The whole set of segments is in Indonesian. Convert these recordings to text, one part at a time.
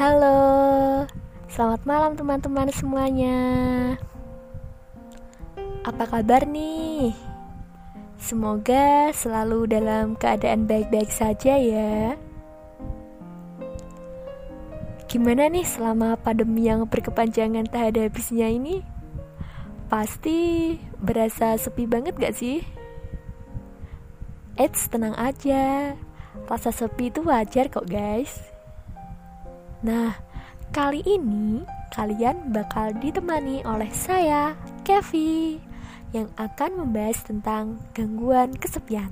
Halo, selamat malam teman-teman semuanya. Apa kabar nih? Semoga selalu dalam keadaan baik-baik saja ya. Gimana nih selama pandemi yang berkepanjangan tak ada habisnya ini? Pasti berasa sepi banget gak sih? Eits, tenang aja. Rasa sepi itu wajar kok guys. Nah, kali ini kalian bakal ditemani oleh saya, Kevi, yang akan membahas tentang gangguan kesepian.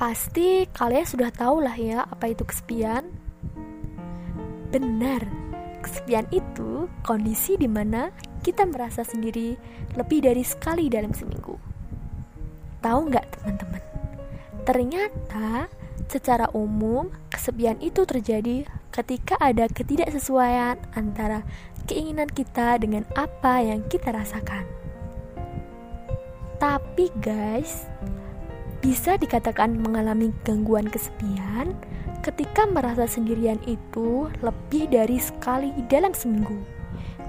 Pasti kalian sudah tahu lah ya apa itu kesepian. Benar, kesepian itu kondisi di mana kita merasa sendiri lebih dari sekali dalam seminggu. Tahu nggak teman-teman? Ternyata Secara umum, kesepian itu terjadi ketika ada ketidaksesuaian antara keinginan kita dengan apa yang kita rasakan. Tapi guys, bisa dikatakan mengalami gangguan kesepian ketika merasa sendirian itu lebih dari sekali dalam seminggu.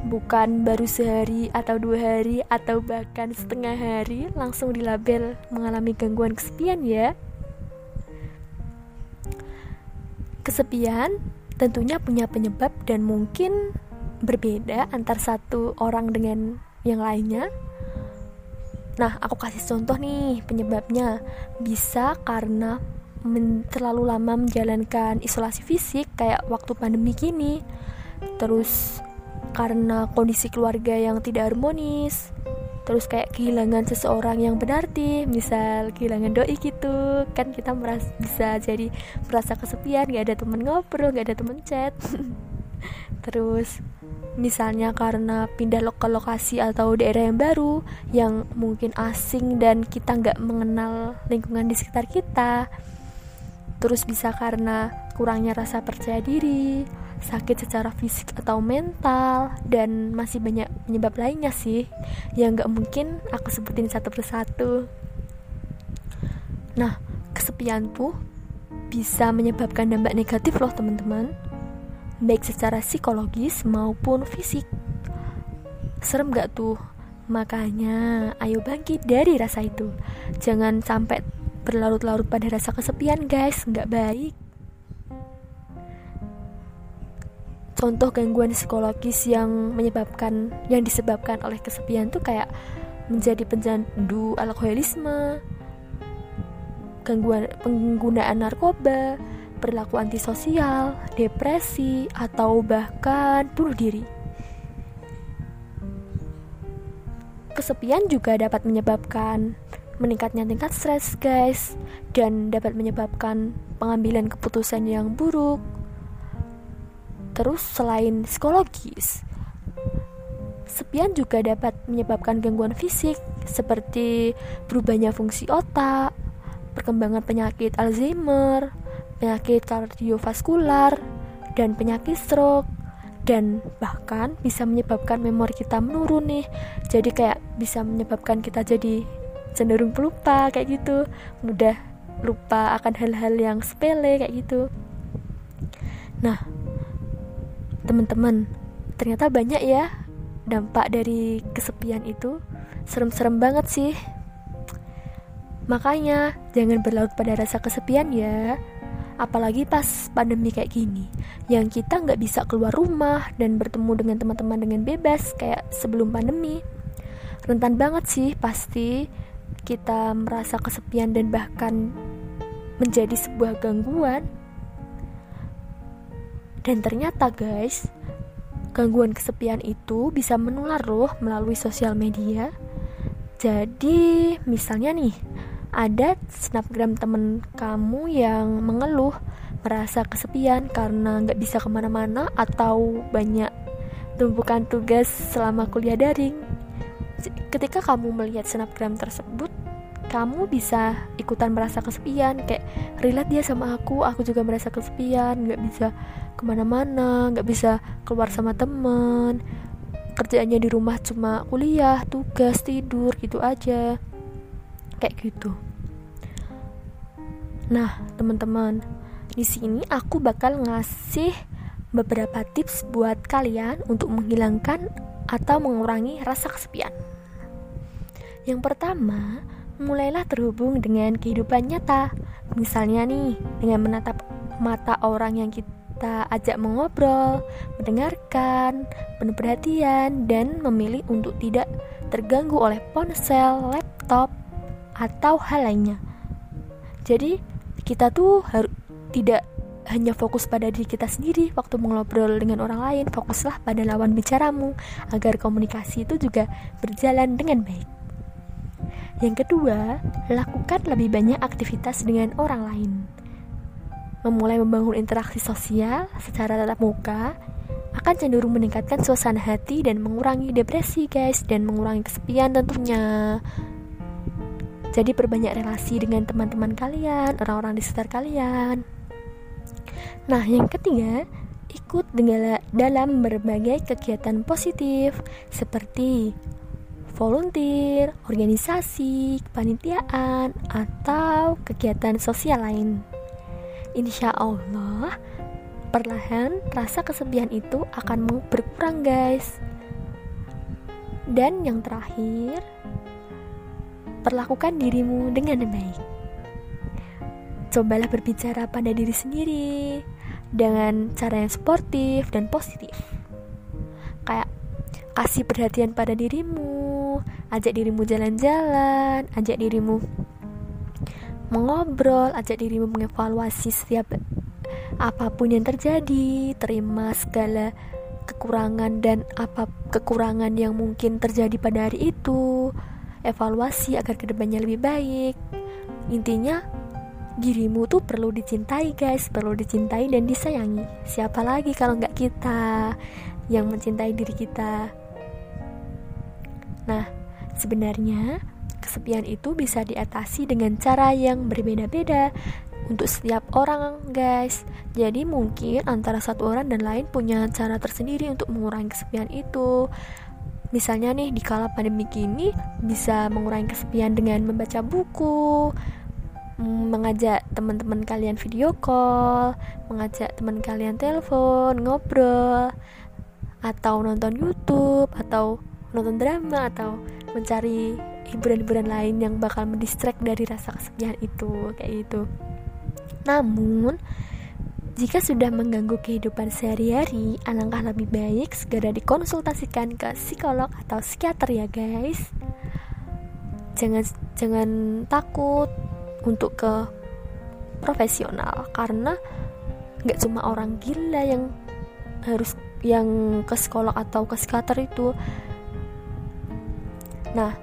Bukan baru sehari atau dua hari atau bahkan setengah hari langsung dilabel mengalami gangguan kesepian ya. Kesepian tentunya punya penyebab dan mungkin berbeda antar satu orang dengan yang lainnya. Nah, aku kasih contoh nih penyebabnya. Bisa karena men terlalu lama menjalankan isolasi fisik kayak waktu pandemi gini. Terus karena kondisi keluarga yang tidak harmonis, terus kayak kehilangan seseorang yang berarti misal kehilangan doi gitu. Kan kita merasa bisa jadi merasa kesepian gak ada temen ngobrol gak ada temen chat. Terus misalnya karena pindah ke lokasi atau daerah yang baru yang mungkin asing dan kita nggak mengenal lingkungan di sekitar kita. Terus bisa karena kurangnya rasa percaya diri sakit secara fisik atau mental dan masih banyak penyebab lainnya sih yang gak mungkin aku sebutin satu persatu. Nah kesepian tuh bisa menyebabkan dampak negatif loh teman-teman. Baik secara psikologis maupun fisik. Serem gak tuh? Makanya ayo bangkit dari rasa itu. Jangan sampai berlarut-larut pada rasa kesepian guys. Nggak baik contoh gangguan psikologis yang menyebabkan yang disebabkan oleh kesepian tuh kayak menjadi pencandu alkoholisme, gangguan penggunaan narkoba, perilaku antisosial, depresi, atau bahkan bunuh diri. Kesepian juga dapat menyebabkan meningkatnya tingkat stres, guys, dan dapat menyebabkan pengambilan keputusan yang buruk, Terus selain psikologis, sepian juga dapat menyebabkan gangguan fisik seperti berubahnya fungsi otak, perkembangan penyakit Alzheimer, penyakit kardiovaskular, dan penyakit stroke dan bahkan bisa menyebabkan memori kita menurun nih. Jadi kayak bisa menyebabkan kita jadi cenderung pelupa kayak gitu. Mudah lupa akan hal-hal yang sepele kayak gitu. Nah teman-teman. Ternyata banyak ya dampak dari kesepian itu. Serem-serem banget sih. Makanya jangan berlarut pada rasa kesepian ya. Apalagi pas pandemi kayak gini yang kita nggak bisa keluar rumah dan bertemu dengan teman-teman dengan bebas kayak sebelum pandemi. Rentan banget sih pasti kita merasa kesepian dan bahkan menjadi sebuah gangguan dan ternyata guys, gangguan kesepian itu bisa menular loh melalui sosial media. Jadi misalnya nih, ada snapgram temen kamu yang mengeluh merasa kesepian karena nggak bisa ke mana-mana atau banyak tumpukan tugas selama kuliah daring. Ketika kamu melihat snapgram tersebut, kamu bisa ikutan merasa kesepian kayak relate dia sama aku aku juga merasa kesepian nggak bisa ke mana-mana nggak bisa keluar sama temen kerjaannya di rumah cuma kuliah tugas tidur gitu aja kayak gitu nah teman-teman di sini aku bakal ngasih beberapa tips buat kalian untuk menghilangkan atau mengurangi rasa kesepian. Yang pertama, mulailah terhubung dengan kehidupan nyata. Misalnya nih, dengan menatap mata orang yang kita ajak mengobrol, mendengarkan, penuh perhatian, dan memilih untuk tidak terganggu oleh ponsel, laptop, atau hal lainnya. Jadi, kita tuh harus tidak hanya fokus pada diri kita sendiri waktu mengobrol dengan orang lain, fokuslah pada lawan bicaramu agar komunikasi itu juga berjalan dengan baik. Yang kedua, lakukan lebih banyak aktivitas dengan orang lain. Memulai membangun interaksi sosial secara tatap muka akan cenderung meningkatkan suasana hati dan mengurangi depresi, guys, dan mengurangi kesepian tentunya. Jadi perbanyak relasi dengan teman-teman kalian, orang-orang di sekitar kalian. Nah, yang ketiga, ikut dalam berbagai kegiatan positif seperti volunteer, organisasi, kepanitiaan, atau kegiatan sosial lain. Insya Allah, perlahan rasa kesepian itu akan berkurang, guys. Dan yang terakhir, perlakukan dirimu dengan baik. Cobalah berbicara pada diri sendiri dengan cara yang sportif dan positif. Kayak kasih perhatian pada dirimu, ajak dirimu jalan-jalan, ajak dirimu mengobrol, ajak dirimu mengevaluasi setiap apa pun yang terjadi, terima segala kekurangan dan apa kekurangan yang mungkin terjadi pada hari itu, evaluasi agar ke depannya lebih baik. Intinya dirimu tuh perlu dicintai guys perlu dicintai dan disayangi siapa lagi kalau nggak kita yang mencintai diri kita nah sebenarnya kesepian itu bisa diatasi dengan cara yang berbeda-beda untuk setiap orang guys. Jadi mungkin antara satu orang dan lain punya cara tersendiri untuk mengurangi kesepian itu. Misalnya nih di kala pandemi ini bisa mengurangi kesepian dengan membaca buku mengajak teman-teman kalian video call, mengajak teman kalian telepon, ngobrol, atau nonton YouTube, atau nonton drama, atau mencari hiburan-hiburan lain yang bakal mendistrek dari rasa kesepian itu, kayak gitu. Namun, jika sudah mengganggu kehidupan sehari-hari, alangkah lebih baik segera dikonsultasikan ke psikolog atau psikiater ya guys. Jangan jangan takut untuk ke profesional karena nggak cuma orang gila yang harus yang ke sekolah atau ke psikiater itu nah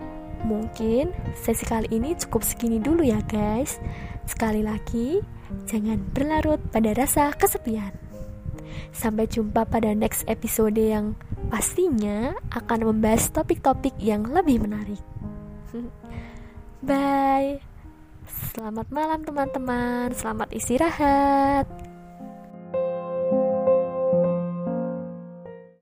mungkin sesi kali ini cukup segini dulu ya guys. Sekali lagi jangan berlarut pada rasa kesepian. Sampai jumpa pada next episode yang pastinya akan membahas topik-topik yang lebih menarik. Bye. Selamat malam teman-teman, selamat istirahat.